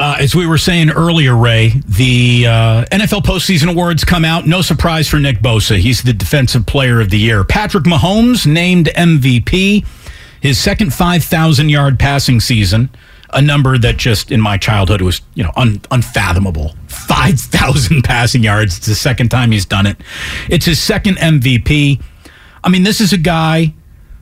Uh, as we were saying earlier, Ray, the uh, NFL postseason awards come out. No surprise for Nick Bosa. He's the Defensive Player of the Year. Patrick Mahomes named MVP. His second 5,000 yard passing season, a number that just in my childhood was, you know, un- unfathomable. 5,000 passing yards. It's the second time he's done it. It's his second MVP. I mean, this is a guy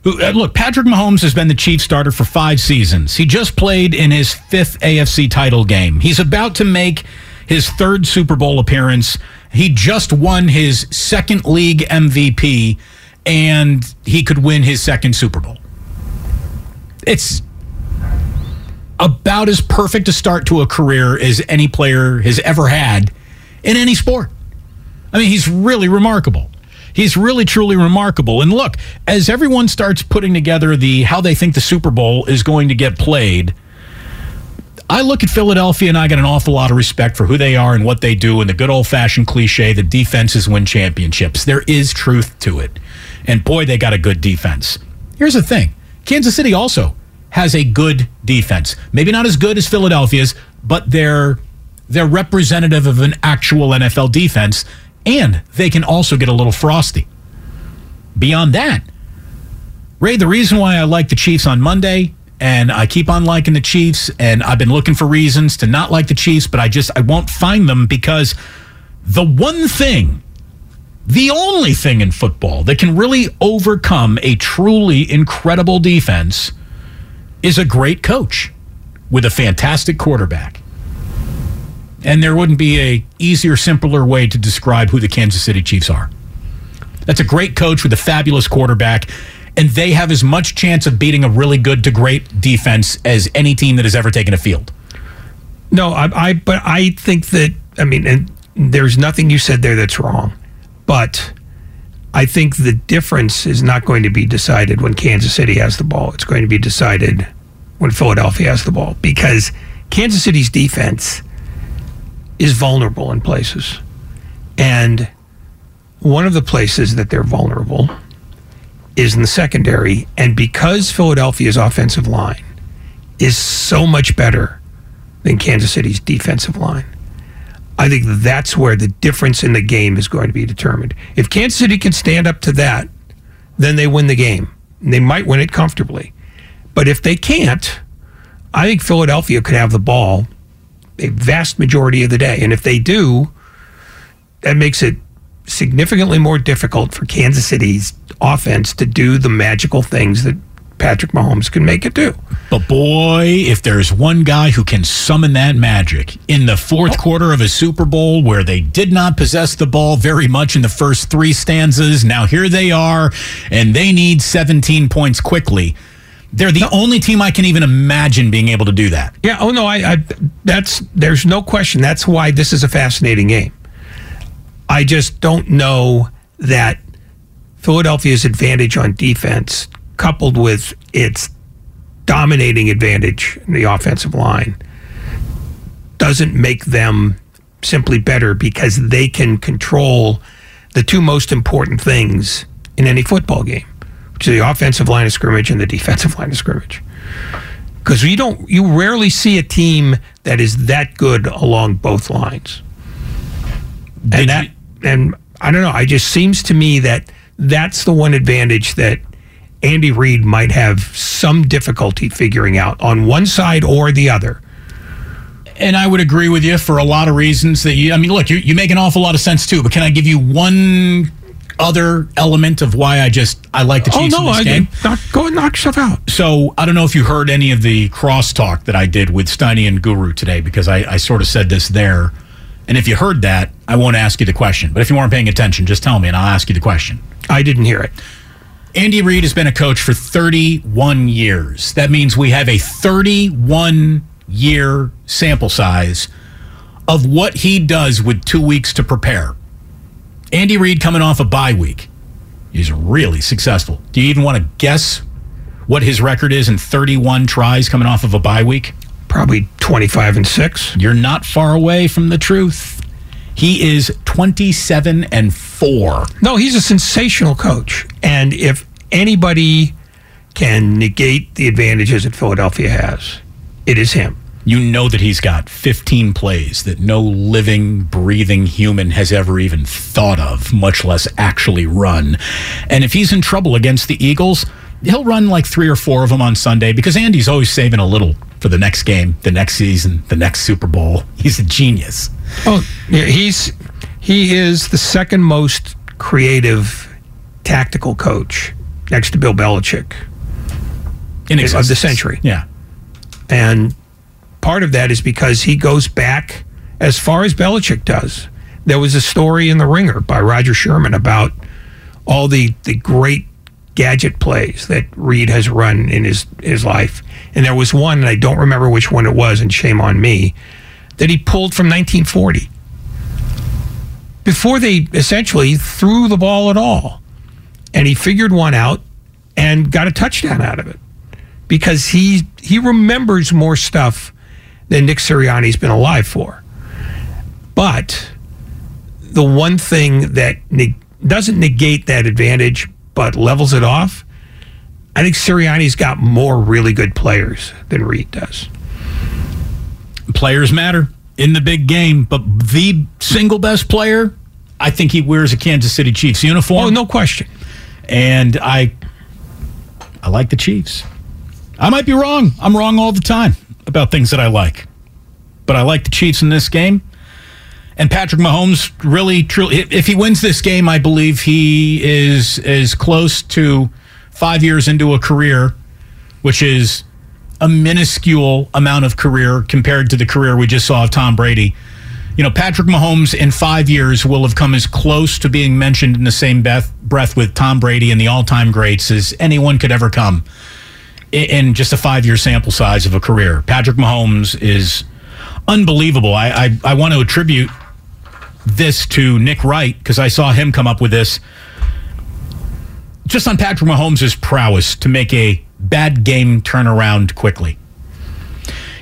uh, look, Patrick Mahomes has been the Chiefs starter for five seasons. He just played in his fifth AFC title game. He's about to make his third Super Bowl appearance. He just won his second league MVP, and he could win his second Super Bowl. It's about as perfect a start to a career as any player has ever had in any sport. I mean, he's really remarkable. He's really truly remarkable. And look, as everyone starts putting together the how they think the Super Bowl is going to get played, I look at Philadelphia and I got an awful lot of respect for who they are and what they do and the good old fashioned cliche that defenses win championships. There is truth to it. And boy, they got a good defense. Here's the thing Kansas City also has a good defense. Maybe not as good as Philadelphia's, but they're they're representative of an actual NFL defense, and they can also get a little frosty. Beyond that, Ray, the reason why I like the Chiefs on Monday and I keep on liking the Chiefs and I've been looking for reasons to not like the Chiefs, but I just I won't find them because the one thing the only thing in football that can really overcome a truly incredible defense is a great coach with a fantastic quarterback. And there wouldn't be a easier, simpler way to describe who the Kansas City Chiefs are. That's a great coach with a fabulous quarterback, and they have as much chance of beating a really good to great defense as any team that has ever taken a field. No, I, I but I think that I mean, and there's nothing you said there that's wrong, but I think the difference is not going to be decided when Kansas City has the ball. It's going to be decided when Philadelphia has the ball because Kansas City's defense is vulnerable in places. And one of the places that they're vulnerable is in the secondary. And because Philadelphia's offensive line is so much better than Kansas City's defensive line, I think that's where the difference in the game is going to be determined. If Kansas City can stand up to that, then they win the game. They might win it comfortably. But if they can't, I think Philadelphia could have the ball a vast majority of the day. And if they do, that makes it significantly more difficult for Kansas City's offense to do the magical things that Patrick Mahomes can make it do. But boy, if there's one guy who can summon that magic in the fourth oh. quarter of a Super Bowl where they did not possess the ball very much in the first three stanzas, now here they are, and they need 17 points quickly. They're the only team I can even imagine being able to do that. Yeah. Oh no. I, I. That's. There's no question. That's why this is a fascinating game. I just don't know that Philadelphia's advantage on defense, coupled with its dominating advantage in the offensive line, doesn't make them simply better because they can control the two most important things in any football game to the offensive line of scrimmage and the defensive line of scrimmage. Because you don't, you rarely see a team that is that good along both lines. Did and that, you, and I don't know. I just seems to me that that's the one advantage that Andy Reid might have some difficulty figuring out on one side or the other. And I would agree with you for a lot of reasons that you, I mean, look, you, you make an awful lot of sense too, but can I give you one other element of why I just, I like to change the Oh Chiefs in no, this I game? knock, go and knock stuff out. So I don't know if you heard any of the crosstalk that I did with Steiny and Guru today because I, I sort of said this there. And if you heard that, I won't ask you the question. But if you weren't paying attention, just tell me and I'll ask you the question. I didn't hear it. Andy Reid has been a coach for 31 years. That means we have a 31 year sample size of what he does with two weeks to prepare. Andy Reid coming off a bye week. He's really successful. Do you even want to guess what his record is in 31 tries coming off of a bye week? Probably twenty-five and six. You're not far away from the truth. He is 27 and 4. No, he's a sensational coach, and if anybody can negate the advantages that Philadelphia has, it is him. You know that he's got 15 plays that no living, breathing human has ever even thought of, much less actually run. And if he's in trouble against the Eagles, he'll run like three or four of them on Sunday because Andy's always saving a little for the next game, the next season, the next Super Bowl. He's a genius. Oh, yeah, he's he is the second most creative tactical coach next to Bill Belichick In Of the century. Yeah. And part of that is because he goes back as far as Belichick does. There was a story in The Ringer by Roger Sherman about all the, the great gadget plays that Reid has run in his, his life. And there was one, and I don't remember which one it was, and shame on me, that he pulled from 1940. Before they essentially threw the ball at all. And he figured one out and got a touchdown out of it because he he remembers more stuff than Nick Sirianni's been alive for. But the one thing that doesn't negate that advantage but levels it off, I think Sirianni's got more really good players than Reid does. Players matter in the big game, but the single best player, I think he wears a Kansas City Chiefs uniform. Oh, no question. and I I like the Chiefs. I might be wrong. I'm wrong all the time about things that I like. But I like the Chiefs in this game. And Patrick Mahomes really truly if he wins this game, I believe he is is close to 5 years into a career which is a minuscule amount of career compared to the career we just saw of Tom Brady. You know, Patrick Mahomes in five years will have come as close to being mentioned in the same breath, breath with Tom Brady and the all time greats as anyone could ever come in, just a five year sample size of a career. Patrick Mahomes is unbelievable. I, I, I want to attribute this to Nick Wright because I saw him come up with this just on Patrick Mahomes' prowess to make a bad game turn around quickly.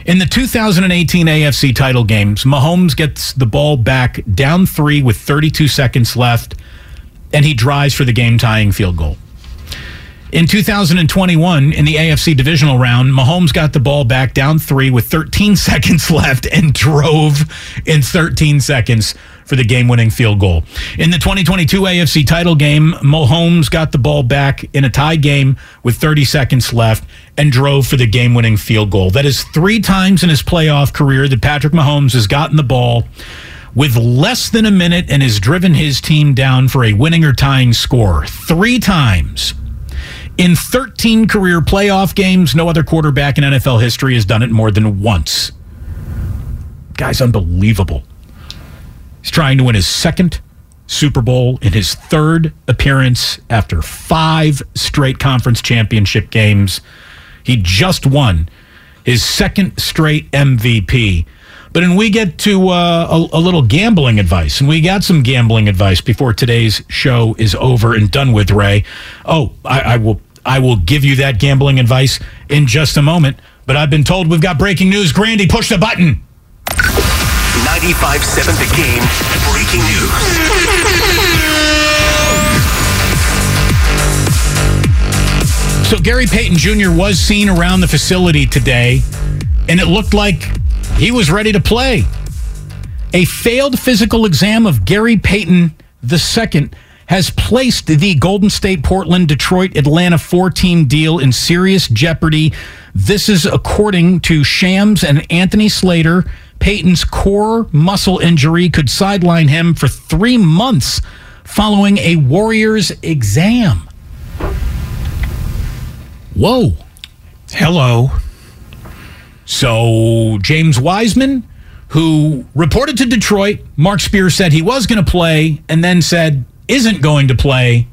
In the 2018 AFC title games, Mahomes gets the ball back down three with 32 seconds left, and he drives for the game tying field goal. In 2021, in the AFC divisional round, Mahomes got the ball back down three with 13 seconds left and drove in 13 seconds for the game winning field goal. In the 2022 AFC title game, Mahomes got the ball back in a tie game with 30 seconds left and drove for the game winning field goal. That is three times in his playoff career that Patrick Mahomes has gotten the ball with less than a minute and has driven his team down for a winning or tying score. Three times. In 13 career playoff games, no other quarterback in NFL history has done it more than once. Guy's unbelievable. He's trying to win his second Super Bowl in his third appearance after five straight conference championship games. He just won his second straight MVP. But then we get to uh, a, a little gambling advice, and we got some gambling advice before today's show is over and done with. Ray, oh, I, I will, I will give you that gambling advice in just a moment. But I've been told we've got breaking news. Grandy, push the button. 95.7 The Game. Breaking news. So Gary Payton Jr. was seen around the facility today, and it looked like he was ready to play. A failed physical exam of Gary Payton II has placed the Golden State, Portland, Detroit, Atlanta four team deal in serious jeopardy. This is according to Shams and Anthony Slater, Payton's core muscle injury could sideline him for three months following a Warriors exam. Whoa. Hello. So James Wiseman, who reported to Detroit, Mark Spears said he was going to play and then said isn't going to play.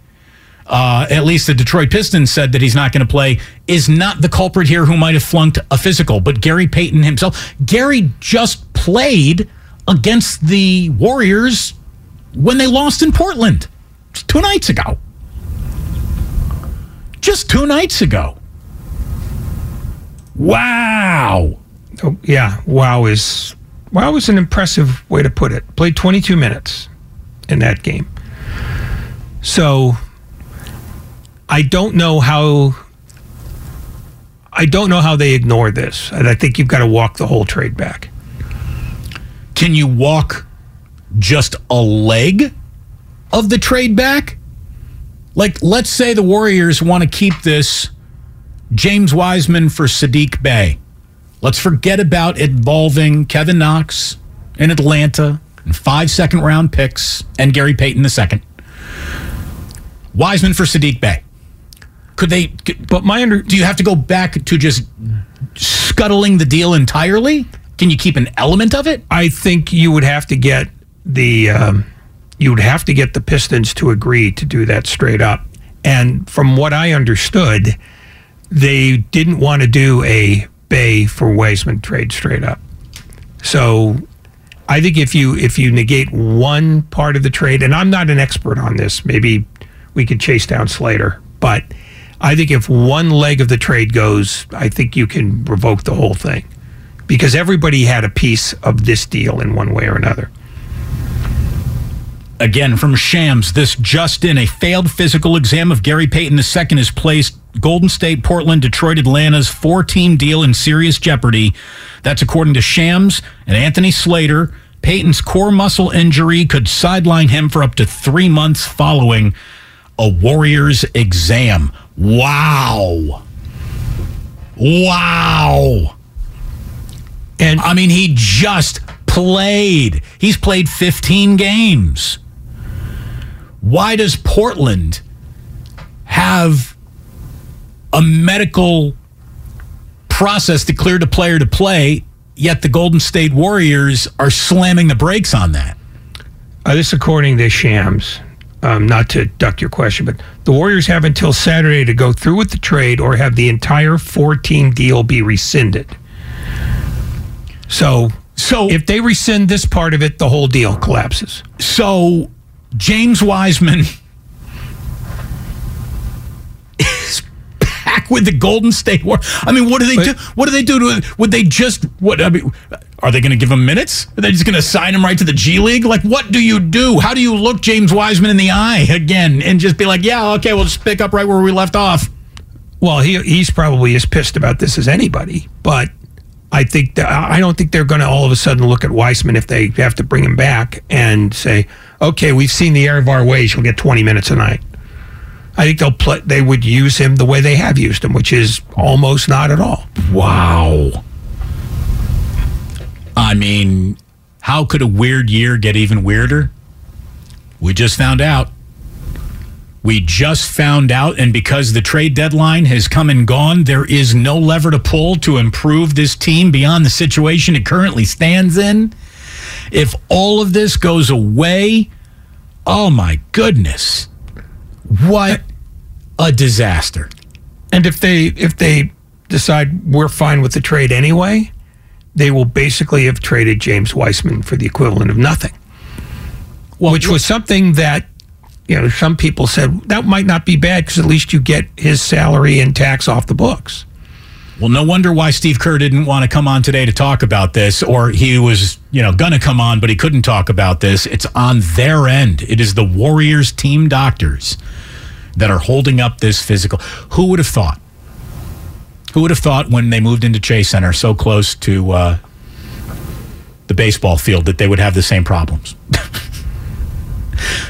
Uh, at least the Detroit Pistons said that he's not going to play, is not the culprit here who might have flunked a physical, but Gary Payton himself. Gary just played against the Warriors when they lost in Portland two nights ago. Just two nights ago. Wow. Oh, yeah. Wow is wow is an impressive way to put it. Played 22 minutes in that game. So I don't know how I don't know how they ignore this. And I think you've got to walk the whole trade back. Can you walk just a leg of the trade back? Like, let's say the Warriors want to keep this James Wiseman for Saddiq Bey. Let's forget about involving Kevin Knox in Atlanta and five second round picks and Gary Payton second. Wiseman for Saddiq Bey. Could they? But my under Do you have to go back to just scuttling the deal entirely? Can you keep an element of it? I think you would have to get the um, you would have to get the Pistons to agree to do that straight up. And from what I understood, they didn't want to do a Bay for Wiseman trade straight up. So I think if you if you negate one part of the trade, and I'm not an expert on this, maybe we could chase down Slater, but I think if one leg of the trade goes, I think you can revoke the whole thing because everybody had a piece of this deal in one way or another. Again, from Shams, this just in a failed physical exam of Gary Payton II has placed Golden State, Portland, Detroit, Atlanta's four team deal in serious jeopardy. That's according to Shams and Anthony Slater. Payton's core muscle injury could sideline him for up to three months following a Warriors exam. Wow. Wow. And I mean, he just played. He's played 15 games. Why does Portland have a medical process to clear the player to play, yet the Golden State Warriors are slamming the brakes on that? Uh, this according to Shams. Um, not to duck your question, but the Warriors have until Saturday to go through with the trade or have the entire four-team deal be rescinded. So, So if they rescind this part of it, the whole deal collapses. So James Wiseman is back with the Golden State War. I mean, what do they do? What do they do to? Would they just? What? I mean, are they going to give him minutes? Are they just going to sign him right to the G League? Like, what do you do? How do you look James Wiseman in the eye again and just be like, yeah, okay, we'll just pick up right where we left off? Well, he he's probably as pissed about this as anybody, but I think that I don't think they're going to all of a sudden look at Wiseman if they have to bring him back and say, "Okay, we've seen the error of our ways. You'll get 20 minutes a night." I think they'll play. They would use him the way they have used him, which is almost not at all. Wow. I mean, how could a weird year get even weirder? We just found out. We just found out, and because the trade deadline has come and gone, there is no lever to pull to improve this team beyond the situation it currently stands in. If all of this goes away, oh my goodness, what a disaster. And if they if they decide we're fine with the trade anyway, they will basically have traded James Wiseman for the equivalent of nothing. which was something that you know some people said that might not be bad because at least you get his salary and tax off the books. Well, no wonder why Steve Kerr didn't want to come on today to talk about this, or he was, you know, going to come on, but he couldn't talk about this. It's on their end. It is the Warriors team doctors that are holding up this physical. Who would have thought? Who would have thought when they moved into Chase Center so close to uh, the baseball field that they would have the same problems?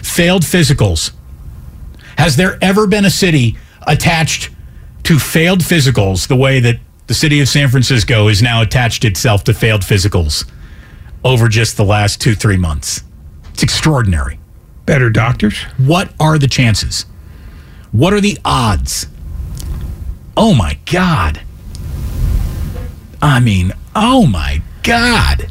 Failed physicals. Has there ever been a city attached to failed physicals the way that the city of San Francisco is now attached itself to failed physicals? over just the last two, three months. It's extraordinary. Better doctors? What are the chances? What are the odds? Oh my God. I mean, oh my God.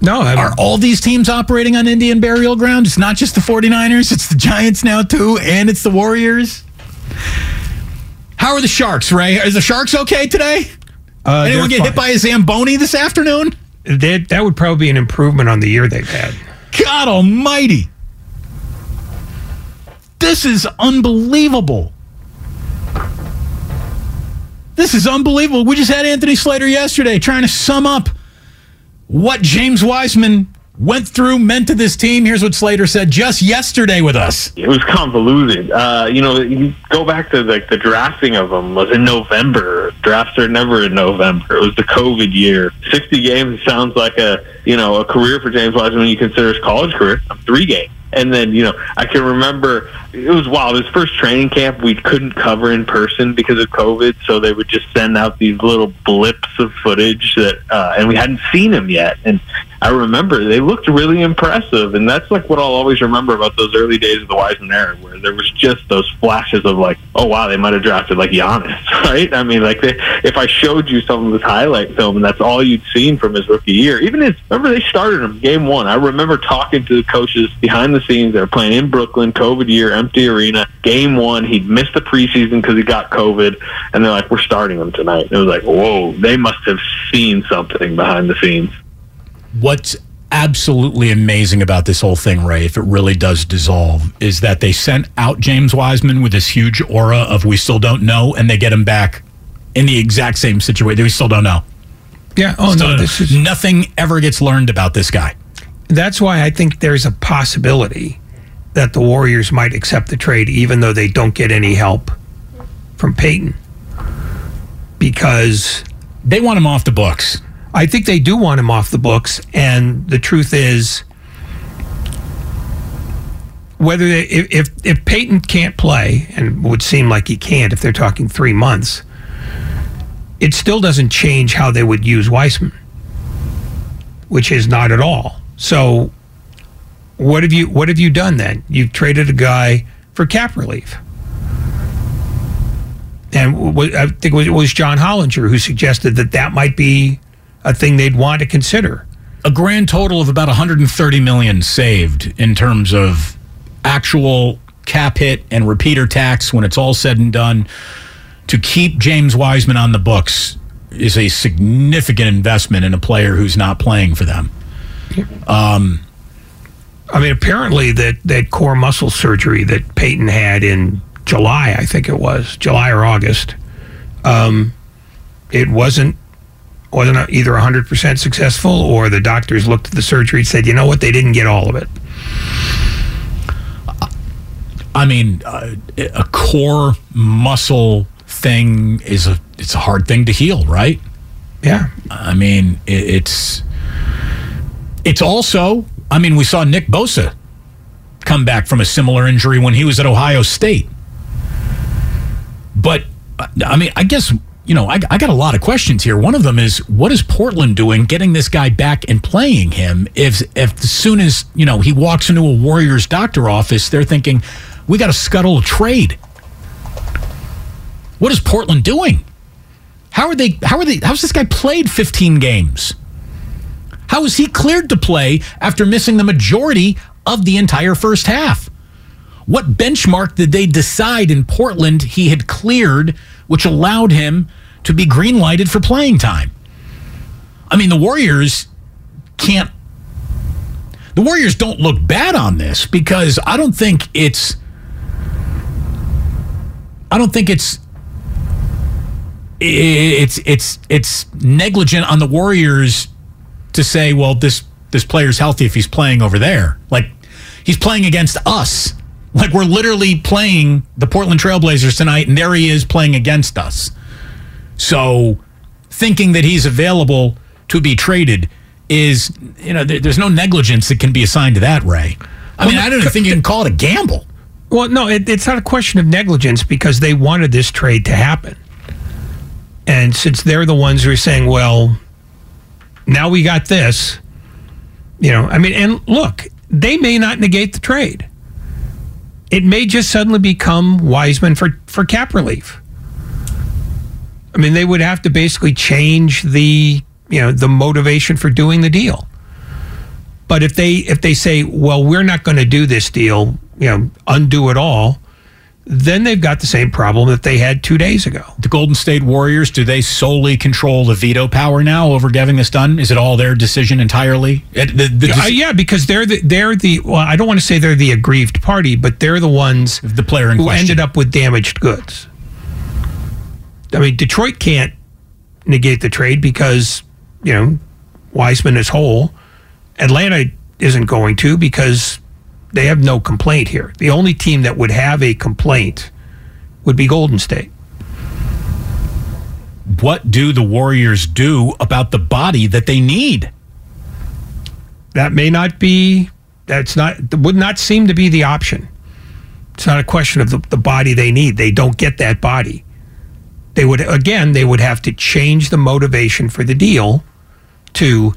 No, I Are all these teams operating on Indian burial ground? It's not just the 49ers, it's the Giants now too, and it's the Warriors. How are the Sharks, Ray? Is the Sharks okay today? uh, Anyone get hit by a Zamboni this afternoon? That, that would probably be an improvement on the year they've had. God almighty. This is unbelievable. This is unbelievable. We just had Anthony Slater yesterday trying to sum up what James Wiseman went through, meant to this team. Here's what Slater said just yesterday with us. it was convoluted. Uh, you know, you go back to like the drafting of them was in November. Drafts are never in November. It was the COVID year. Sixty games sounds like a you know a career for James Wiseman. You consider his college career three games. And then, you know, I can remember it was wild. His first training camp, we couldn't cover in person because of COVID, so they would just send out these little blips of footage that, uh, and we hadn't seen him yet. And I remember they looked really impressive, and that's like what I'll always remember about those early days of the Wiseman era, where there was just those flashes of like, oh wow, they might have drafted like Giannis, right? I mean, like they, if I showed you some of his highlight film, and that's all you'd seen from his rookie year, even his remember they started him game one. I remember talking to the coaches behind the scenes. They were playing in Brooklyn, COVID year, empty arena. Game one, he'd missed the preseason because he got COVID, and they're like, we're starting him tonight. And it was like, whoa, they must have seen something behind the scenes. What's absolutely amazing about this whole thing, Ray, if it really does dissolve, is that they sent out James Wiseman with this huge aura of we still don't know, and they get him back in the exact same situation. We still don't know. Yeah. Oh, Still no. This is, Nothing ever gets learned about this guy. that's why I think there's a possibility that the Warriors might accept the trade, even though they don't get any help from Payton. Because They want him off the books. I think they do want him off the books, and the truth is, whether they, if, if Payton can't play, and would seem like he can't if they're talking three months, it still doesn't change how they would use Wiseman, which is not at all. So, what have you what have you done then? You've traded a guy for cap relief. And I think it was John Hollinger who suggested that that might be a thing they'd want to consider. A grand total of about 130 million saved in terms of actual cap hit and repeater tax when it's all said and done. To keep James Wiseman on the books is a significant investment in a player who's not playing for them. Um, I mean, apparently that that core muscle surgery that Payton had in July, I think it was July or August, um, it wasn't wasn't either 100% successful or the doctors looked at the surgery and said, you know what, they didn't get all of it. I mean, uh, a core muscle thing is a it's a hard thing to heal, right? Yeah. I mean, it, it's it's also. I mean, we saw Nick Bosa come back from a similar injury when he was at Ohio State. But uh, I mean, I guess you know, I, I got a lot of questions here. One of them is, what is Portland doing, getting this guy back and playing him? If if as soon as you know he walks into a Warriors doctor office, they're thinking, we got to scuttle a trade. What is Portland doing? How are they? How are they? How's this guy played 15 games? How is he cleared to play after missing the majority of the entire first half? What benchmark did they decide in Portland he had cleared, which allowed him to be green lighted for playing time? I mean, the Warriors can't. The Warriors don't look bad on this because I don't think it's. I don't think it's it's it's it's negligent on the Warriors to say, well, this this player's healthy if he's playing over there. Like he's playing against us. Like we're literally playing the Portland Trailblazers tonight, and there he is playing against us. So thinking that he's available to be traded is, you know, there, there's no negligence that can be assigned to that, Ray. I mean, I don't even think you can call it a gamble. Well, no, it, it's not a question of negligence because they wanted this trade to happen. And since they're the ones who are saying, well, now we got this. You know, I mean, and look, they may not negate the trade. It may just suddenly become Wiseman for, for cap relief. I mean, they would have to basically change the you know the motivation for doing the deal. But if they if they say, well, we're not going to do this deal, you know, undo it all, then they've got the same problem that they had two days ago. The Golden State Warriors, do they solely control the veto power now over getting this done? Is it all their decision entirely? It, the, the, Uh, yeah, because they're the they're the well, I don't want to say they're the aggrieved party, but they're the ones the player in who question. ended up with damaged goods. I mean, Detroit can't negate the trade because you know Wiseman is whole. Atlanta isn't going to because they have no complaint here. The only team that would have a complaint would be Golden State. what do the Warriors do about the body that they need? That may not be. That's not. Would not seem to be the option. It's not a question of the, the body they need. They don't get that body. They would again. They would have to change the motivation for the deal to,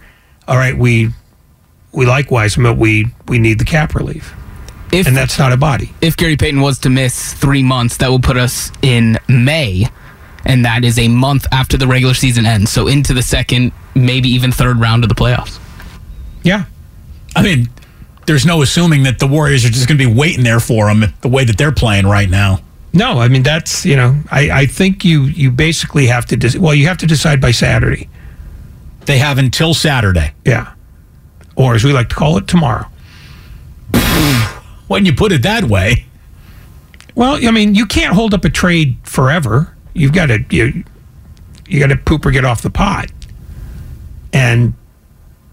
all right, we we like Wiseman, but we we need the cap relief, If and that's not a body. if Gary Payton was to miss three months, that will put us in May, and that is a month after the regular season ends. So into the second, maybe even third round of the playoffs. Yeah, I mean, there's no assuming that the Warriors are just going to be waiting there for them the way that they're playing right now. no, I mean that's you know I I think you you basically have to dis- well you have to decide by Saturday. They have until Saturday. Yeah, or as we like to call it, tomorrow. When you put it that way, Well, I mean, you can't hold up a trade forever. You've got to you, you got to poop or get off the pot, and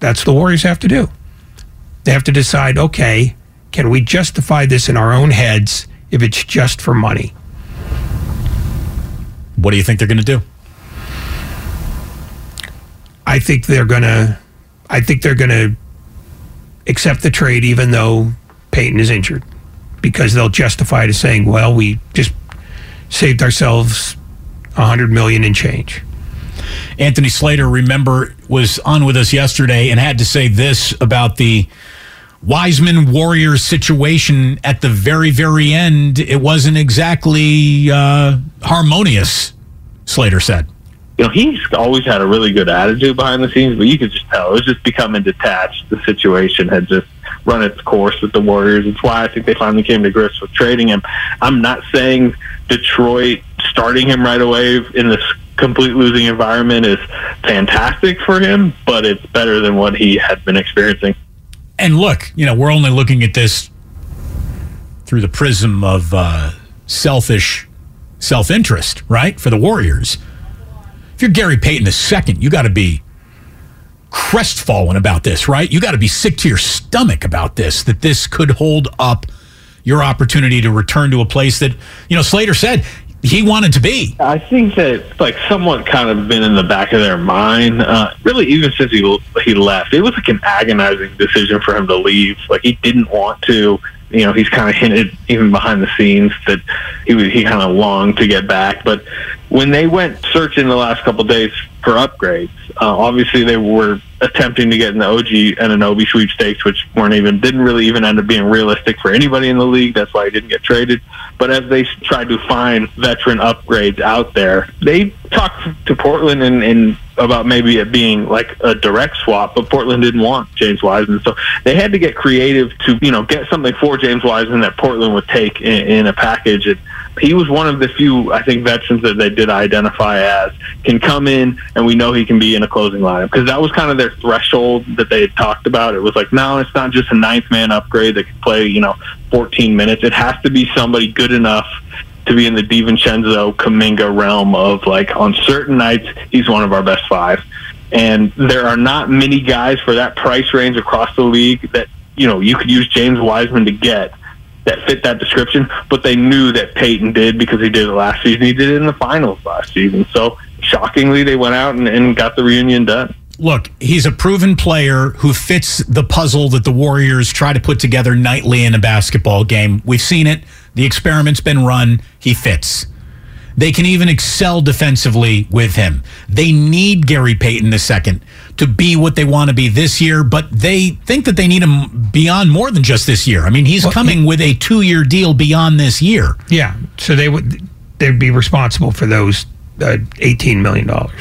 that's what the Warriors have to do. They have to decide: okay, can we justify this in our own heads if it's just for money? what do you think they're going to do? I think they're gonna. I think they're gonna accept the trade, even though Payton is injured, because they'll justify it as saying, "Well, we just saved ourselves a hundred million in change." Anthony Slater, remember, was on with us yesterday and had to say this about the Wiseman Warriors situation at the very, very end. It wasn't exactly uh, harmonious, Slater said. You know, he's always had a really good attitude behind the scenes, but you could just tell it was just becoming detached. The situation had just run its course with the Warriors. It's why I think they finally came to grips with trading him. I'm not saying Detroit starting him right away in this complete losing environment is fantastic for him, but it's better than what he had been experiencing. And look, you know, we're only looking at this through the prism of uh, selfish self interest, right? For the Warriors. You're Gary Payton II, you got to be crestfallen about this, right? You got to be sick to your stomach about this, that this could hold up your opportunity to return to a place that, you know, Slater said he wanted to be. I think that like somewhat kind of been in the back of their mind. Uh, really, even since he he left, it was like an agonizing decision for him to leave. Like he didn't want to. You know, he's kind of hinted even behind the scenes that he was he kind of longed to get back. But when they went searching the last couple of days for upgrades, uh, obviously they were attempting to get in the OG Anunoby sweepstakes, which weren't even didn't really even end up being realistic for anybody in the league. That's why he didn't get traded. But as they tried to find veteran upgrades out there, they talked to Portland and, and about maybe it being like a direct swap, but Portland didn't want James Wiseman, so they had to get creative to you know get something for James Wiseman that Portland would take in, in a package. And he was one of the few, I think, veterans that they did identify as can come in, and we know he can be in a closing lineup because that was kind of their threshold that they had talked about. It was like, no, it's not just a ninth man upgrade that can play, you know, 14 minutes. It has to be somebody good enough to be in the DiVincenzo Kuminga realm of like on certain nights he's one of our best five. And there are not many guys for that price range across the league that you know you could use James Wiseman to get that fit that description. But they knew that Payton did because he did it last season. He did it in the finals last season. So shockingly, they went out and, and got the reunion done. look, he's a proven player who fits the puzzle that the Warriors try to put together nightly in a basketball game. We've seen it. The experiment's been run. He fits. They can even excel defensively with him. They need Gary Payton II to be what they want to be this year, but they think that they need him beyond more than just this year. I mean, he's Well, coming with a two year deal beyond this year. Yeah, so they would they'd be responsible for those uh, eighteen million dollars.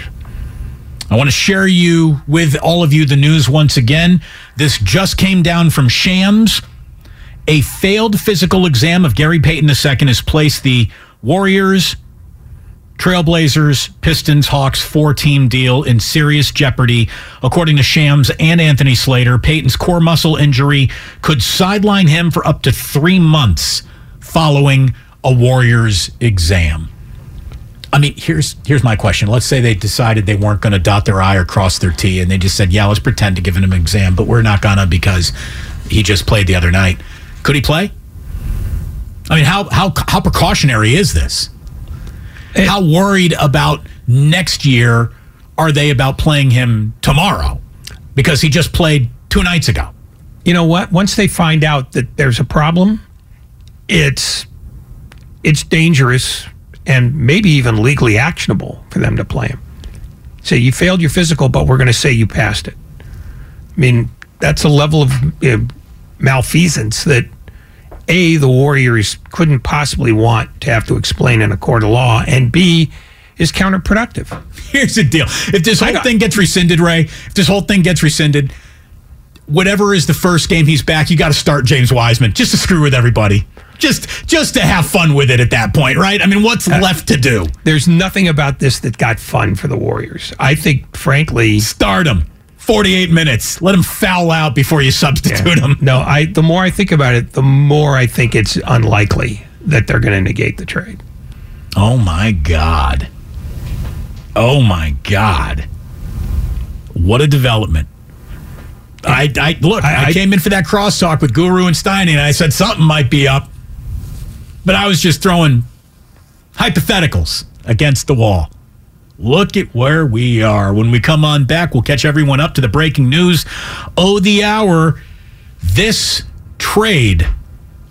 I want to share you with all of you the news once again. This just came down from Shams. A failed physical exam of Gary Payton II has placed the Warriors, Trailblazers, Pistons, Hawks four team deal in serious jeopardy. According to Shams and Anthony Slater, Payton's core muscle injury could sideline him for up to three months following a Warriors exam. I mean, here's here's my question. Let's say they decided they weren't going to dot their I or cross their T, and they just said, "Yeah, let's pretend to give him an exam, but we're not gonna because he just played the other night." Could he play? I mean, how how how precautionary is this? Eh. how worried about next year are they about playing him tomorrow? Because he just played two nights ago. You know what? Once they find out that there's a problem, it's it's dangerous and maybe even legally actionable for them to play him. Say you failed your physical, but we're going to say you passed it. I mean, that's a level of you know, malfeasance that a the Warriors couldn't possibly want to have to explain in a court of law, and b is counterproductive. Here's the deal: if this whole thing gets rescinded, Ray, if this whole thing gets rescinded, whatever is the first game he's back, you got to start James Wiseman just to screw with everybody, just just to have fun with it at that point, right? I mean, what's uh, left to do? There's nothing about this that got fun for the Warriors. I think, frankly, Start him. 48 minutes. Let him foul out before you substitute him. No, I. The more I think about it, the more I think it's unlikely that they're going to negate the trade. Oh my God. Oh my God. What a development. I, I look, I, I- I- came in for that crosstalk with Guru and Steiny, and I said something might be up. But I was just throwing hypotheticals against the wall. Look at where we are. When we come on back, we'll catch everyone up to the breaking news. Oh, the hour. This trade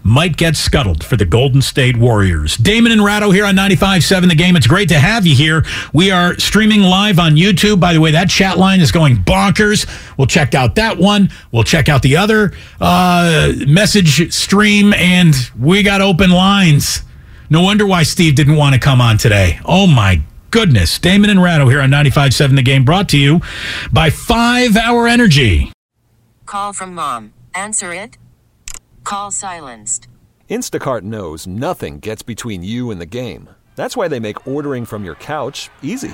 might get scuttled for the Golden State Warriors. Damon and Ratto here on 95.7 The Game. It's great to have you here. We are streaming live on YouTube. By the way, that chat line is going bonkers. We'll check out that one. We'll check out the other uh, message stream, and we got open lines. No wonder why Steve didn't want to come on today. Oh, my goodness. Damon and Ratto here on 95.7 The Game, brought to you by 5 Hour Energy. Call from mom. Answer it. Call silenced. Instacart knows nothing gets between you and the game. That's why they make ordering from your couch easy.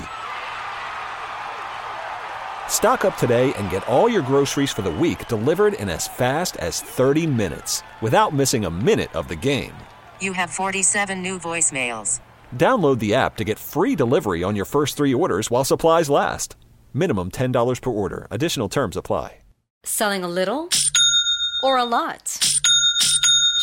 Stock up today and get all your groceries for the week delivered in as fast as 30 minutes without missing a minute of the game. You have 47 new voicemails. Download the app to get free delivery on your first three orders while supplies last. Minimum $10 per order. Additional terms apply. Selling a little or a lot?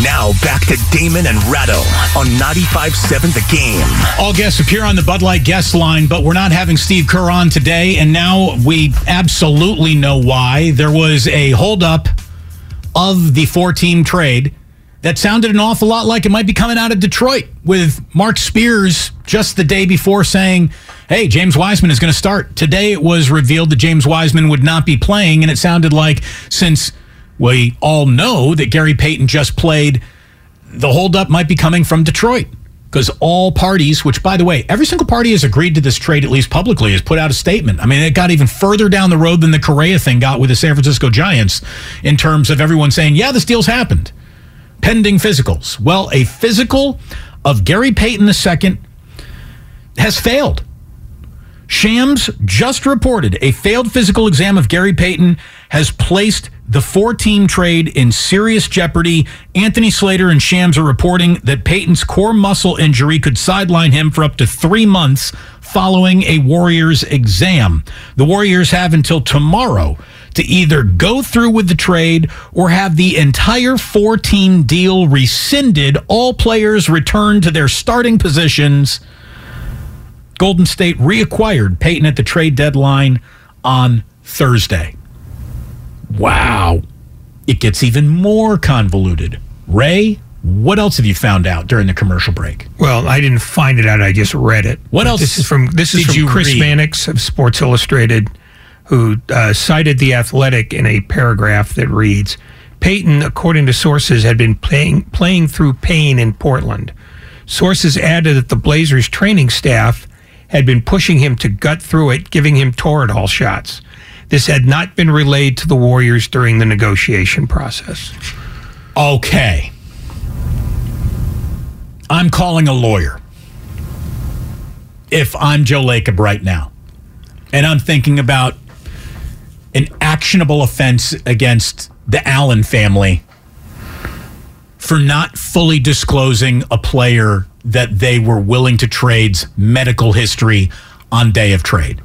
Now back to Damon and Ratto on 95.7 The Game. All guests appear on the Bud Light guest line, but we're not having Steve Kerr on today. And now we absolutely know why. There was a holdup of the four team trade that sounded an awful lot like it might be coming out of Detroit with Mark Spears just the day before saying, Hey, James Wiseman is going to start. Today it was revealed that James Wiseman would not be playing. And it sounded like since we all know that Gary Payton just played, the holdup might be coming from Detroit. Because all parties, which by the way, every single party has agreed to this trade, at least publicly, has put out a statement. I mean, it got even further down the road than the Correa thing got with the San Francisco Giants in terms of everyone saying, yeah, this deal's happened. Pending physicals. Well, a physical of Gary Payton II has failed. Shams just reported a failed physical exam of Gary Payton has placed the four team trade in serious jeopardy. Anthony Slater and Shams are reporting that Payton's core muscle injury could sideline him for up to three months following a Warriors exam. The Warriors have until tomorrow to either go through with the trade or have the entire four team deal rescinded, all players return to their starting positions. Golden State reacquired Payton at the trade deadline on Thursday. Wow. It gets even more convoluted. Ray, what else have you found out during the commercial break? Well, I didn't find it out. I just read it. What But else This is from this is from Chris read? Mannix of Sports Illustrated, who uh, cited the Athletic in a paragraph that reads: Payton, according to sources, had been playing playing through pain in Portland. Sources added that the Blazers' training staff had been pushing him to gut through it, giving him Toradol shots. This had not been relayed to the Warriors during the negotiation process. Okay. I'm calling a lawyer. If I'm Joe Lacob right now, and I'm thinking about an actionable offense against the Allen family for not fully disclosing a player that they were willing to trade's medical history on day of trade.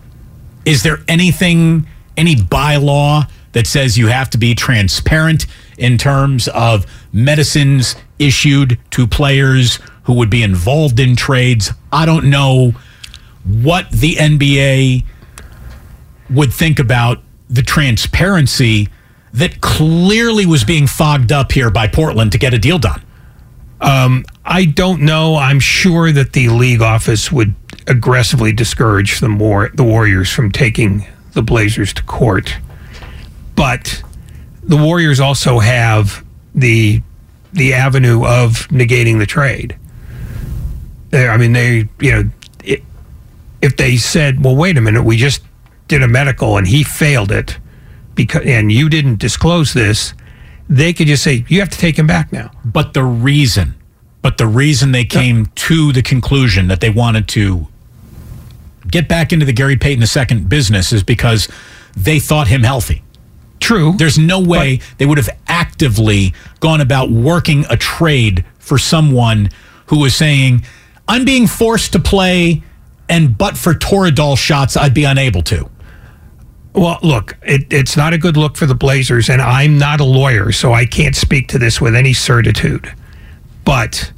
Is there anything, any bylaw that says you have to be transparent in terms of medicines issued to players who would be involved in trades? I don't know what the NBA would think about the transparency that clearly was being fogged up here by Portland to get a deal done. Um, I don't know. I'm sure that the league office would aggressively discourage the more the Warriors from taking the Blazers to court. But the Warriors also have the the avenue of negating the trade. They- I mean, they you know, it, if they said, "Well, wait a minute, we just did a medical and he failed it," because and you didn't disclose this, they could just say, "You have to take him back now." But the reason, but the reason they came to the conclusion that they wanted to get back into the Gary Payton II business is because they thought him healthy. True. There's no way they would have actively gone about working a trade for someone who was saying, I'm being forced to play, and but for Toradol shots, I'd be unable to. Well, look, it, it's not a good look for the Blazers, and I'm not a lawyer, so I can't speak to this with any certitude. But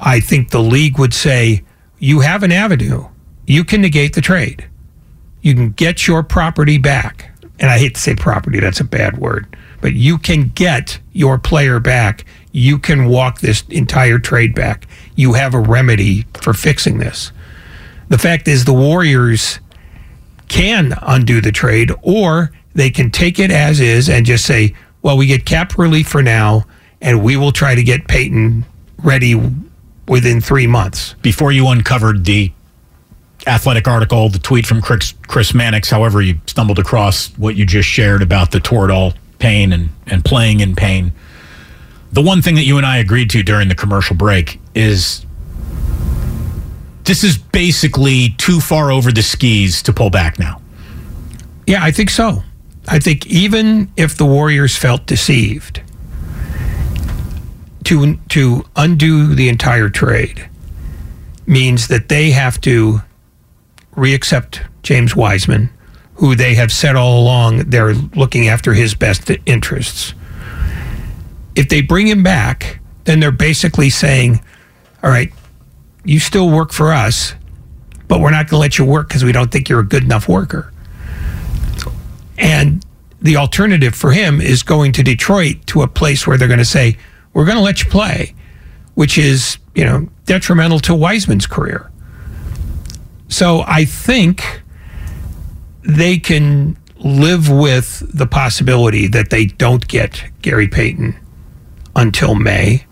I think the league would say you have an avenue. You can negate the trade. You can get your property back. And I hate to say property, that's a bad word. But you can get your player back. You can walk this entire trade back. You have a remedy for fixing this. The fact is, the Warriors can undo the trade, or they can take it as is and just say, well, we get cap relief for now, and we will try to get Payton ready within three months. Before you uncovered the athletic article, the tweet from Chris, Chris Mannix, however you stumbled across what you just shared about the Toradol pain and, and playing in pain, the one thing that you and I agreed to during the commercial break is this is basically too far over the skis to pull back now. Yeah, I think so. I think even if the Warriors felt deceived, to to undo the entire trade means that they have to reaccept James Wiseman, who they have said all along they're looking after his best interests. If they bring him back, then they're basically saying, "All right, you still work for us, but we're not going to let you work because we don't think you're a good enough worker." And the alternative for him is going to Detroit to a place where they're going to say, we're going to let you play, which is, you know, detrimental to Wiseman's career. So I think they can live with the possibility that they don't get Gary Payton until May,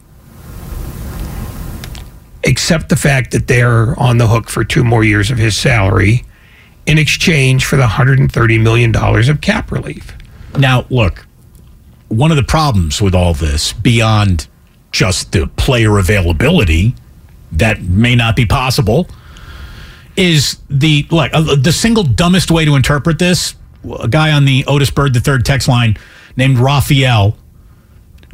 except the fact that they're on the hook for two more years of his salary in exchange for the $130 million of cap relief. Now, look, one of the problems with all this, beyond just the player availability that may not be possible, is the like uh, the single dumbest way to interpret this. A guy on the Otis Bird the third text line named Raphael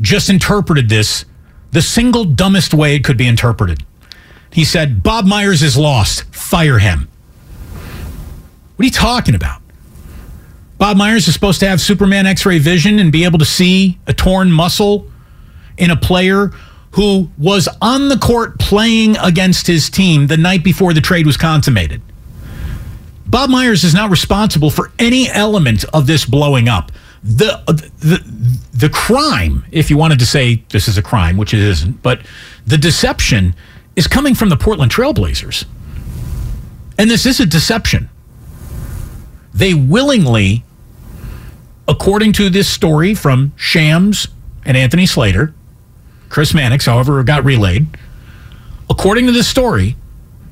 just interpreted this the single dumbest way it could be interpreted. He said, "Bob Myers is lost. Fire him." What are you talking about? Bob Myers is supposed to have Superman x ray vision and be able to see a torn muscle in a player who was on the court playing against his team the night before the trade was consummated. Bob Myers is not responsible for any element of this blowing up. The, the, the crime, if you wanted to say this is a crime, which it isn't, but the deception is coming from the Portland Trailblazers. And this is a deception. They willingly according to this story from Shams and Anthony Slater, Chris Mannix, however, got relayed. According to this story,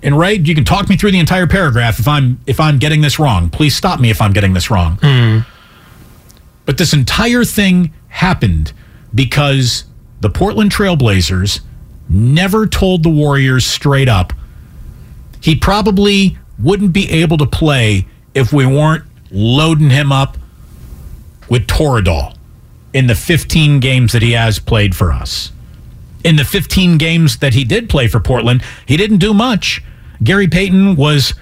and Ray, you can talk me through the entire paragraph if I'm if I'm getting this wrong. Please stop me if I'm getting this wrong. Mm. But this entire thing happened because the Portland Trailblazers never told the Warriors straight up he probably wouldn't be able to play if we weren't loading him up with Toradol in the 15 games that he has played for us. In the 15 games that he did play for Portland, he didn't do much. Gary Payton was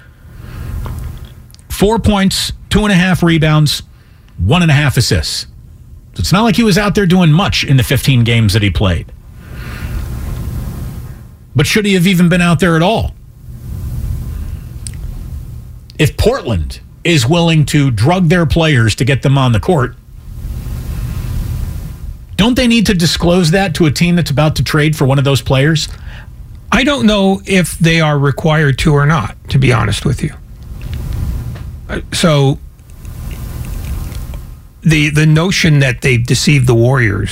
four points, two and a half rebounds, one and a half assists. So it's not like he was out there doing much in the 15 games that he played. But should he have even been out there at all? If Portland is willing to drug their players to get them on the court, don't they need to disclose that to a team that's about to trade for one of those players? I don't know if they are required to or not, to be honest with you. Uh, So the the notion that they've deceived the Warriors,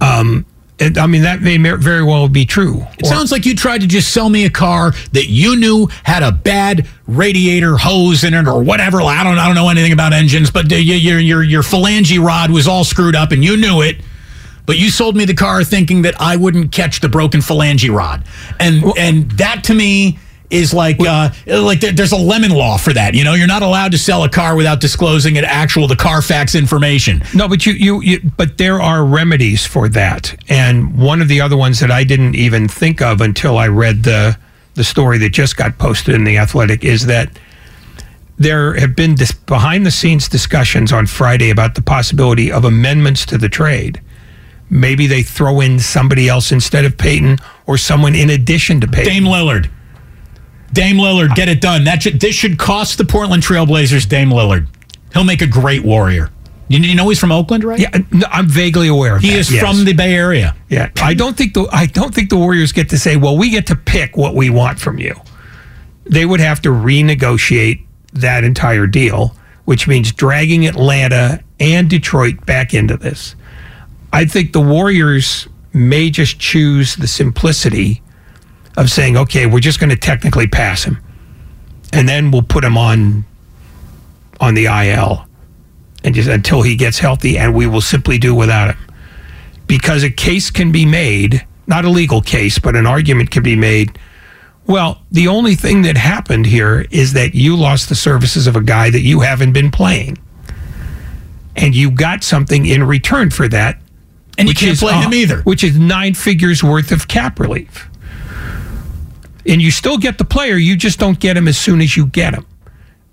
um, I mean that may very well be true. It sounds like you tried to just sell me a car that you knew had a bad radiator hose in it or whatever. I don't, I don't know anything about engines, but your your your phalange rod was all screwed up and you knew it. But you sold me the car thinking that I wouldn't catch the broken phalange rod, and and that to me is like uh, like there's a lemon law for that. You know, you're not allowed to sell a car without disclosing an actual the Carfax information. No, but you, you, you, but there are remedies for that. And one of the other ones that I didn't even think of until I read the the story that just got posted in the Athletic is that there have been dis- behind the scenes discussions on Friday about the possibility of amendments to the trade. Maybe they throw in somebody else instead of Payton or someone in addition to Payton. Dame Lillard. Dame Lillard, get it done. That should, this should cost the Portland Trailblazers Dame Lillard. He'll make a great warrior. You, you know he's from Oakland, right? Yeah, no, I'm vaguely aware of He that, is yes. from the Bay Area. Yeah, I don't think the I don't think the Warriors get to say, "Well, we get to pick what we want from you." They would have to renegotiate that entire deal, which means dragging Atlanta and Detroit back into this. I think the Warriors may just choose the simplicity of saying, "Okay, we're just going to technically pass him, and then we'll put him on on the IL, and just until he gets healthy, and we will simply do without him." because a case can be made, not a legal case, but an argument can be made. Well, the only thing that happened here is that you lost the services of a guy that you haven't been playing. And you got something in return for that. And you can't is, play him uh, either. Which is nine figures worth of cap relief. And you still get the player, you just don't get him as soon as you get him.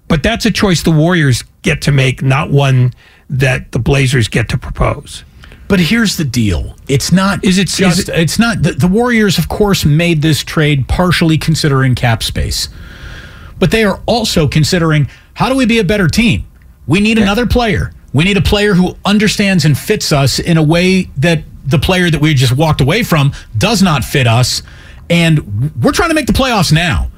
But that's a choice the Warriors get to make, not one that the Blazers get to propose. But here's the deal. It's not Is it- just is it- it's not the, the Warriors of course made this trade partially considering cap space. But they are also considering how do we be a better team? We need another player. We need a player who understands and fits us in a way that the player that we just walked away from does not fit us. And we're trying to make the playoffs now.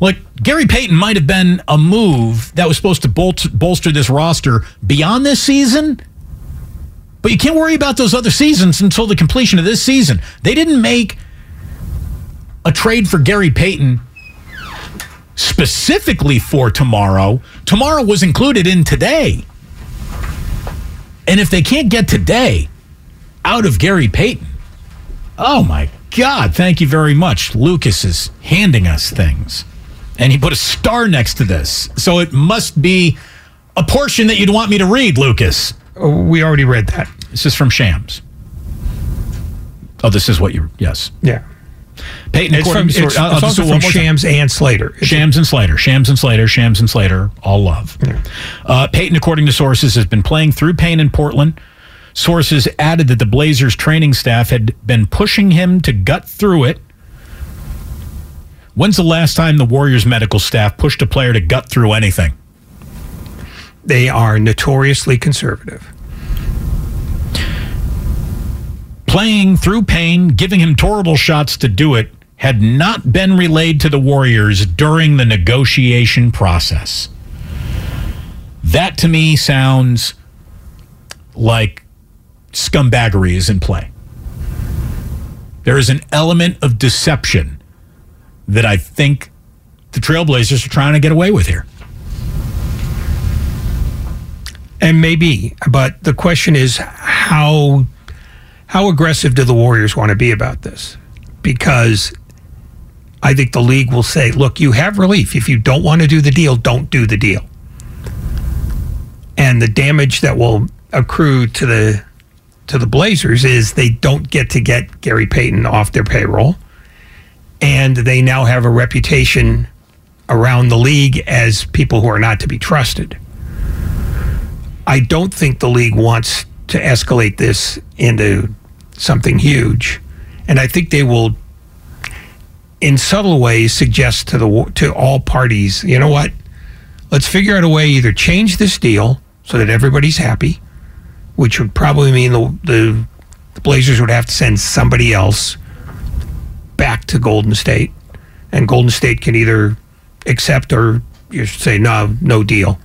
Like Gary Payton might have been a move that was supposed to bol- bolster this roster beyond this season, but you can't worry about those other seasons until the completion of this season. They didn't make a trade for Gary Payton specifically for tomorrow. Tomorrow was included in today. And if they can't get today out of Gary Payton, oh my God, thank you very much. Lucas is handing us things. And he put a star next to this. So it must be a portion that you'd want me to read, Lucas. Oh, We already read that. This is from Shams. Oh, this is what you. Yes, Yeah. Payton. It's, from, to it's, I'll- I'll uh, uh, it's also do it one from more time. Shams and Slater. It's- Shams and Slater, Shams and Slater, Shams and Slater, all love. Uh, Payton, according to sources, has been playing through pain in Portland. Sources added that the Blazers training staff had been pushing him to gut through it. When's the last time the Warriors medical staff pushed a player to gut through anything? They are notoriously conservative. Playing through pain, giving him Toradol shots to do it, had not been relayed to the Warriors during the negotiation process. That to me sounds like scumbaggery is in play. There is an element of deception that I think the Trailblazers are trying to get away with here. And maybe, but the question is how how aggressive do the Warriors want to be about this? Because I think the league will say, look, you have relief. If you don't want to do the deal, don't do the deal. And the damage that will accrue to the to the Blazers is they don't get to get Gary Payton off their payroll. And they now have a reputation around the league as people who are not to be trusted. I don't think the league wants to escalate this into something huge, and I think they will, in subtle ways, suggest to the to all parties, you know what? Let's figure out a way either change this deal so that everybody's happy, which would probably mean the the, the Blazers would have to send somebody else back to Golden State, and Golden State can either accept or you say no, no deal,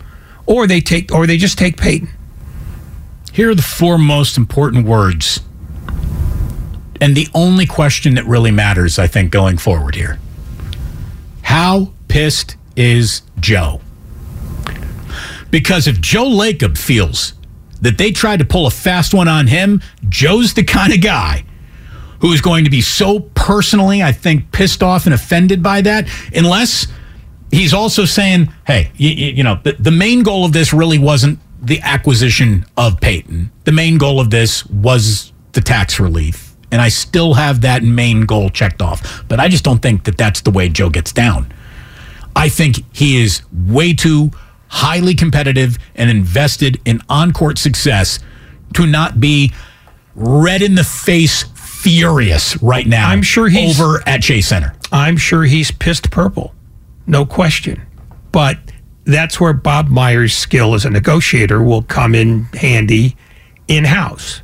or they take or they just take Payton. Here are the four most important words. And the only question that really matters, I think, going forward here. How pissed is Joe? Because if Joe Lacob feels that they tried to pull a fast one on him, Joe's the kind of guy who is going to be so personally, I think, pissed off and offended by that, unless he's also saying, hey, you, you know, the, the main goal of this really wasn't the acquisition of Payton. The main goal of this was the tax relief. And I still have that main goal checked off. But I just don't think that that's the way Joe gets down. I think he is way too highly competitive and invested in on court success to not be red in the face furious right now. I'm sure he's- over at Chase Center. I'm sure he's pissed purple, no question. But that's where Bob Myers' skill as a negotiator will come in handy in house.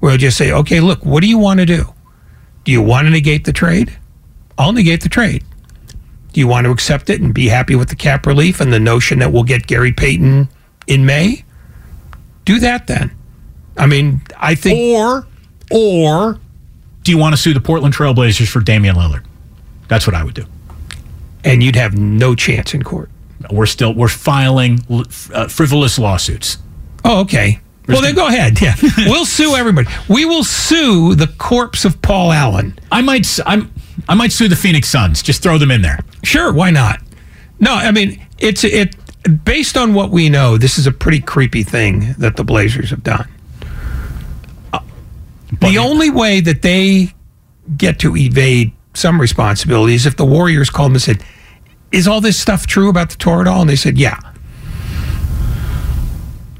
We'll just say, okay, look, what do you want to do? Do you want to negate the trade? I'll negate the trade. Do you want to accept it and be happy with the cap relief and the notion that we'll get Gary Payton in May? Do that then. I mean, I think. Or, or do you want to sue the Portland Trailblazers for Damian Lillard? That's what I would do. And you'd have no chance in court. We're still we're filing uh, frivolous lawsuits. Oh, okay. Well, then go ahead. Yeah, we'll sue everybody. We will sue the corpse of Paul Allen. I might. I'm. I might sue the Phoenix Suns. Just throw them in there. Sure, why not? No, I mean it's it. Based on what we know, this is a pretty creepy thing that the Blazers have done. Uh, the only way that they get to evade some responsibility is if the Warriors called them and said, "Is all this stuff true about the Toradol?" And they said, "Yeah."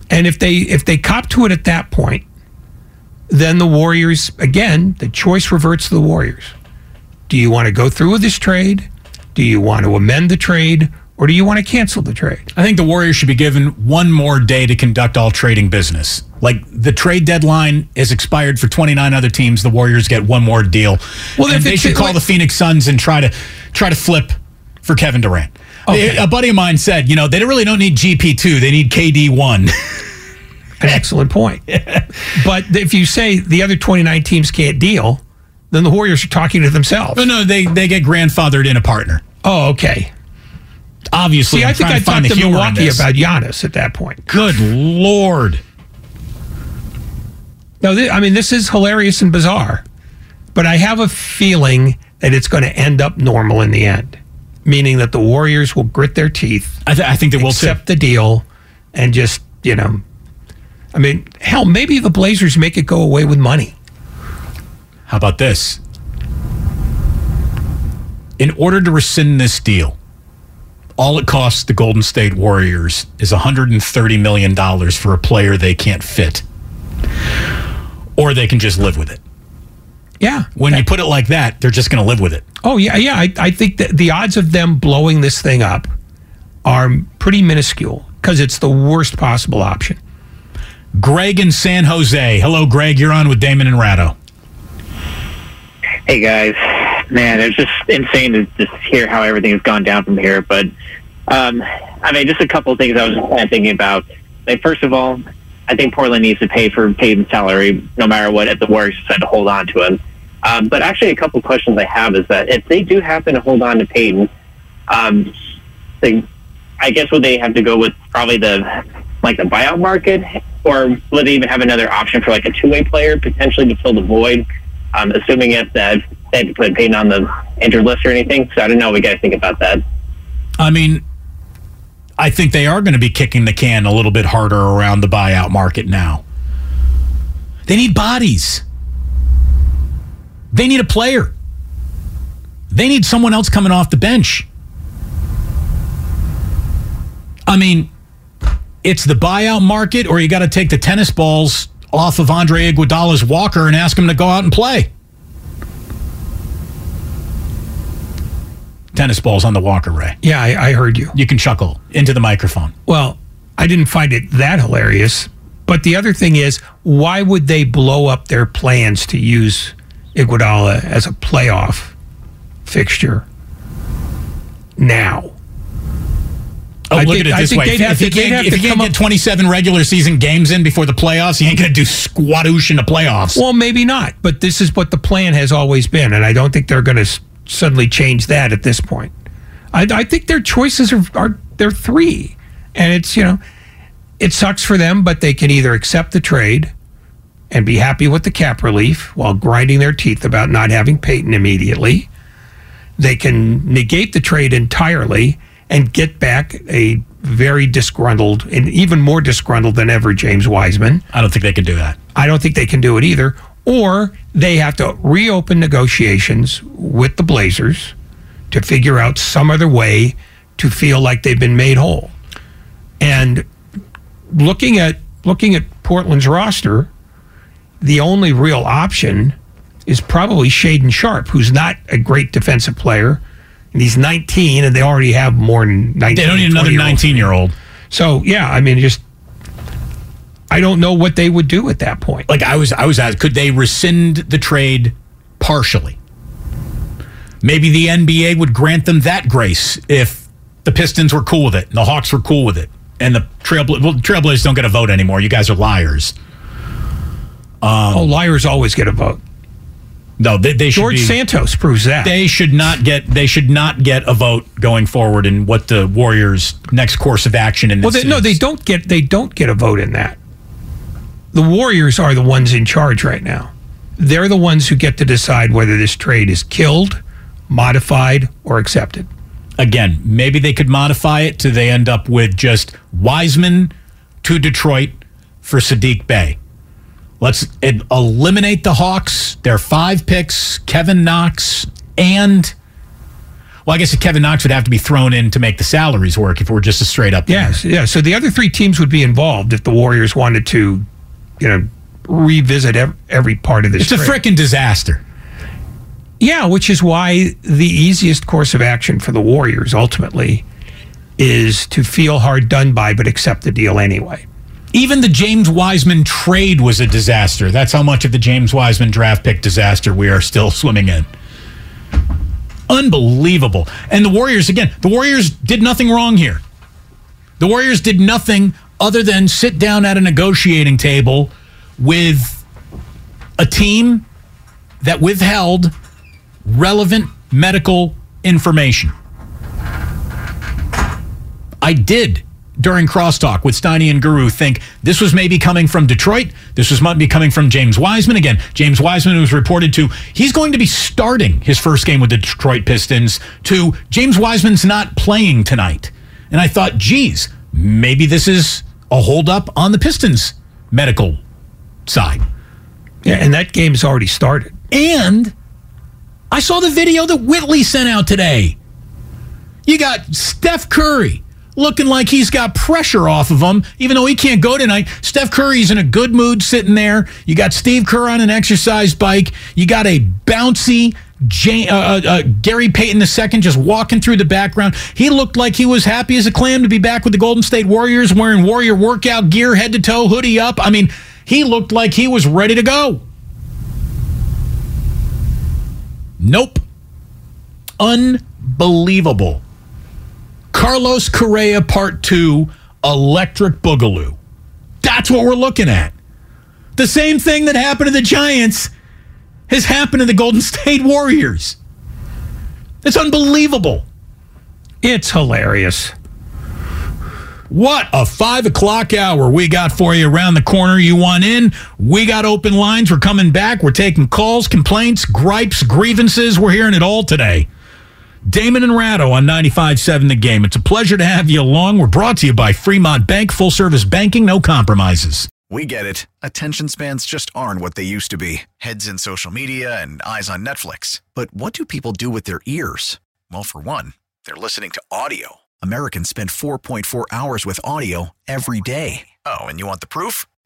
And if they if they cop to it at that point, then the Warriors again, the choice reverts to the Warriors. Do you want to go through with this trade? Do you want to amend the trade? Or do you want to cancel the trade? I think the Warriors should be given one more day to conduct all trading business. Like the trade deadline is expired for 29 other teams. The Warriors get one more deal. Well, and they should call like- the Phoenix Suns and try to try to flip for Kevin Durant. Okay. A buddy of mine said, you know, they really don't need GP two. They need KD one. An excellent point. But if you say the other 29 teams can't deal, then the Warriors are talking to themselves. no, no, they they get grandfathered in a partner. Oh, okay. Obviously, See, I think I talked to Milwaukee about Giannis at that point. Good lord. No, thi- I mean, this is hilarious and bizarre, but I have a feeling that it's going to end up normal in the end, meaning that the Warriors will grit their teeth, I, th- I think they will too. accept the deal, and just, you know, I mean, hell, maybe the Blazers make it go away with money. How about this? In order to rescind this deal, all it costs the Golden State Warriors is $130 million for a player they can't fit. Or they can just live with it. Yeah. When you put it like that, they're just going to live with it. Oh yeah, yeah. I, I think that the odds of them blowing this thing up are pretty minuscule because it's the worst possible option. Greg in San Jose. Hello, Greg. You're on with Damon and Ratto. Hey guys, man, it's just insane to just hear how everything has gone down from here. But um, I mean, just a couple of things I was thinking about. Like, first of all, I think Portland needs to pay for Payton's salary no matter what if the Warriors decide to hold on to him. Um, but actually, a couple of questions I have is that if they do happen to hold on to Payton, um, they, I guess would they have to go with probably the like the buyout market, or would they even have another option for like a two way player potentially to fill the void? Um, assuming if that they had to put Payton on the injured list or anything. So I don't know. what you guys think about that. I mean, I think they are going to be kicking the can a little bit harder around the buyout market now. They need bodies. They need a player. They need someone else coming off the bench. I mean, it's the buyout market, or you got to take the tennis balls off of Andre Iguodala's walker and ask him to go out and play. Tennis balls on the walker, Ray. Yeah, I, I heard you. You can chuckle into the microphone. Well, I didn't find it that hilarious. But the other thing is, why would they blow up their plans to use Iguodala as a playoff fixture now? Oh, I look think- at it this way. If, have if you can't, if you can't get 27 regular season games in before the playoffs, you ain't going to do squadoosh in the playoffs. Well, maybe not. But this is what the plan has always been, and I don't think they're going to suddenly change that at this point. I, I think their choices are, are they're three, and it's you know, it sucks for them, but they can either accept the trade and be happy with the cap relief while grinding their teeth about not having Payton immediately. They can negate the trade entirely and get back a very disgruntled and even more disgruntled than ever James Wiseman. I don't think they can do that. I don't think they can do it either. Or they have to reopen negotiations with the Blazers to figure out some other way to feel like they've been made whole. And looking at looking at Portland's roster, the only real option is probably Shaedon Sharpe, who's not a great defensive player. And he's 19, and they already have more than 19. They don't need another 19 year old. So yeah, I mean, just I don't know what they would do at that point. Like I was, I was asked, could they rescind the trade partially? Maybe the NBA would grant them that grace if the Pistons were cool with it and the Hawks were cool with it, and the Trailbla- well, Trailblazers don't get a vote anymore. You guys are liars. Um, oh, liars always get a vote. No, they, they should George be- Santos proves that. They should not get. They should not get a vote going forward in what the Warriors' next course of action in this. well, they, no, they don't get they don't get a vote in that. the Warriors are the ones in charge right now. They're the ones who get to decide whether this trade is killed, modified, or accepted. Again, maybe they could modify it to they end up with just Wiseman to Detroit for Saddiq Bey. Let's eliminate the Hawks. Their five picks, Kevin Knox, and well, I guess Kevin Knox would have to be thrown in to make the salaries work if we're just a straight up. Yes, yeah. So the other three teams would be involved if the Warriors wanted to, you know, revisit every part of this. It's a trade. freaking disaster. Yeah, which is why the easiest course of action for the Warriors ultimately is to feel hard done by but accept the deal anyway. Even the James Wiseman trade was a disaster. That's how much of the James Wiseman draft pick disaster we are still swimming in. Unbelievable. And the Warriors, again, the Warriors did nothing wrong here. The Warriors did nothing other than sit down at a negotiating table with a team that withheld relevant medical information. I did during crosstalk with Steiny and Guru think this was maybe coming from Detroit. This was might be coming from James Wiseman. Again, James Wiseman was reported to he's going to be starting his first game with the Detroit Pistons to James Wiseman's not playing tonight. And I thought, geez, maybe this is a holdup on the Pistons medical side. Yeah, and that game's already started. And I saw the video that Whitley sent out today. You got Steph Curry looking like he's got pressure off of him, even though he can't go tonight. Steph Curry's in a good mood sitting there. You got Steve Kerr on an exercise bike. You got a bouncy uh, uh, uh, Gary Payton II just walking through the background. He looked like he was happy as a clam to be back with the Golden State Warriors wearing Warrior workout gear, head to toe, hoodie up. I mean, he looked like he was ready to go. Nope. Unbelievable. Carlos Correa Part 2 Electric Boogaloo. That's what we're looking at. The same thing that happened to the Giants has happened to the Golden State Warriors. It's unbelievable. It's hilarious. What a five o'clock hour we got for you around the corner. You want in? We got open lines. We're coming back. We're taking calls, complaints, gripes, grievances. We're hearing it all today. Damon and Ratto on 95.7 The Game. It's a pleasure to have you along. We're brought to you by Fremont Bank, full service banking, no compromises. We get it. Attention spans just aren't what they used to be heads in social media and eyes on Netflix. But what do people do with their ears? Well, for one, they're listening to audio. Americans spend 4.4 hours with audio every day. Oh, and you want the proof?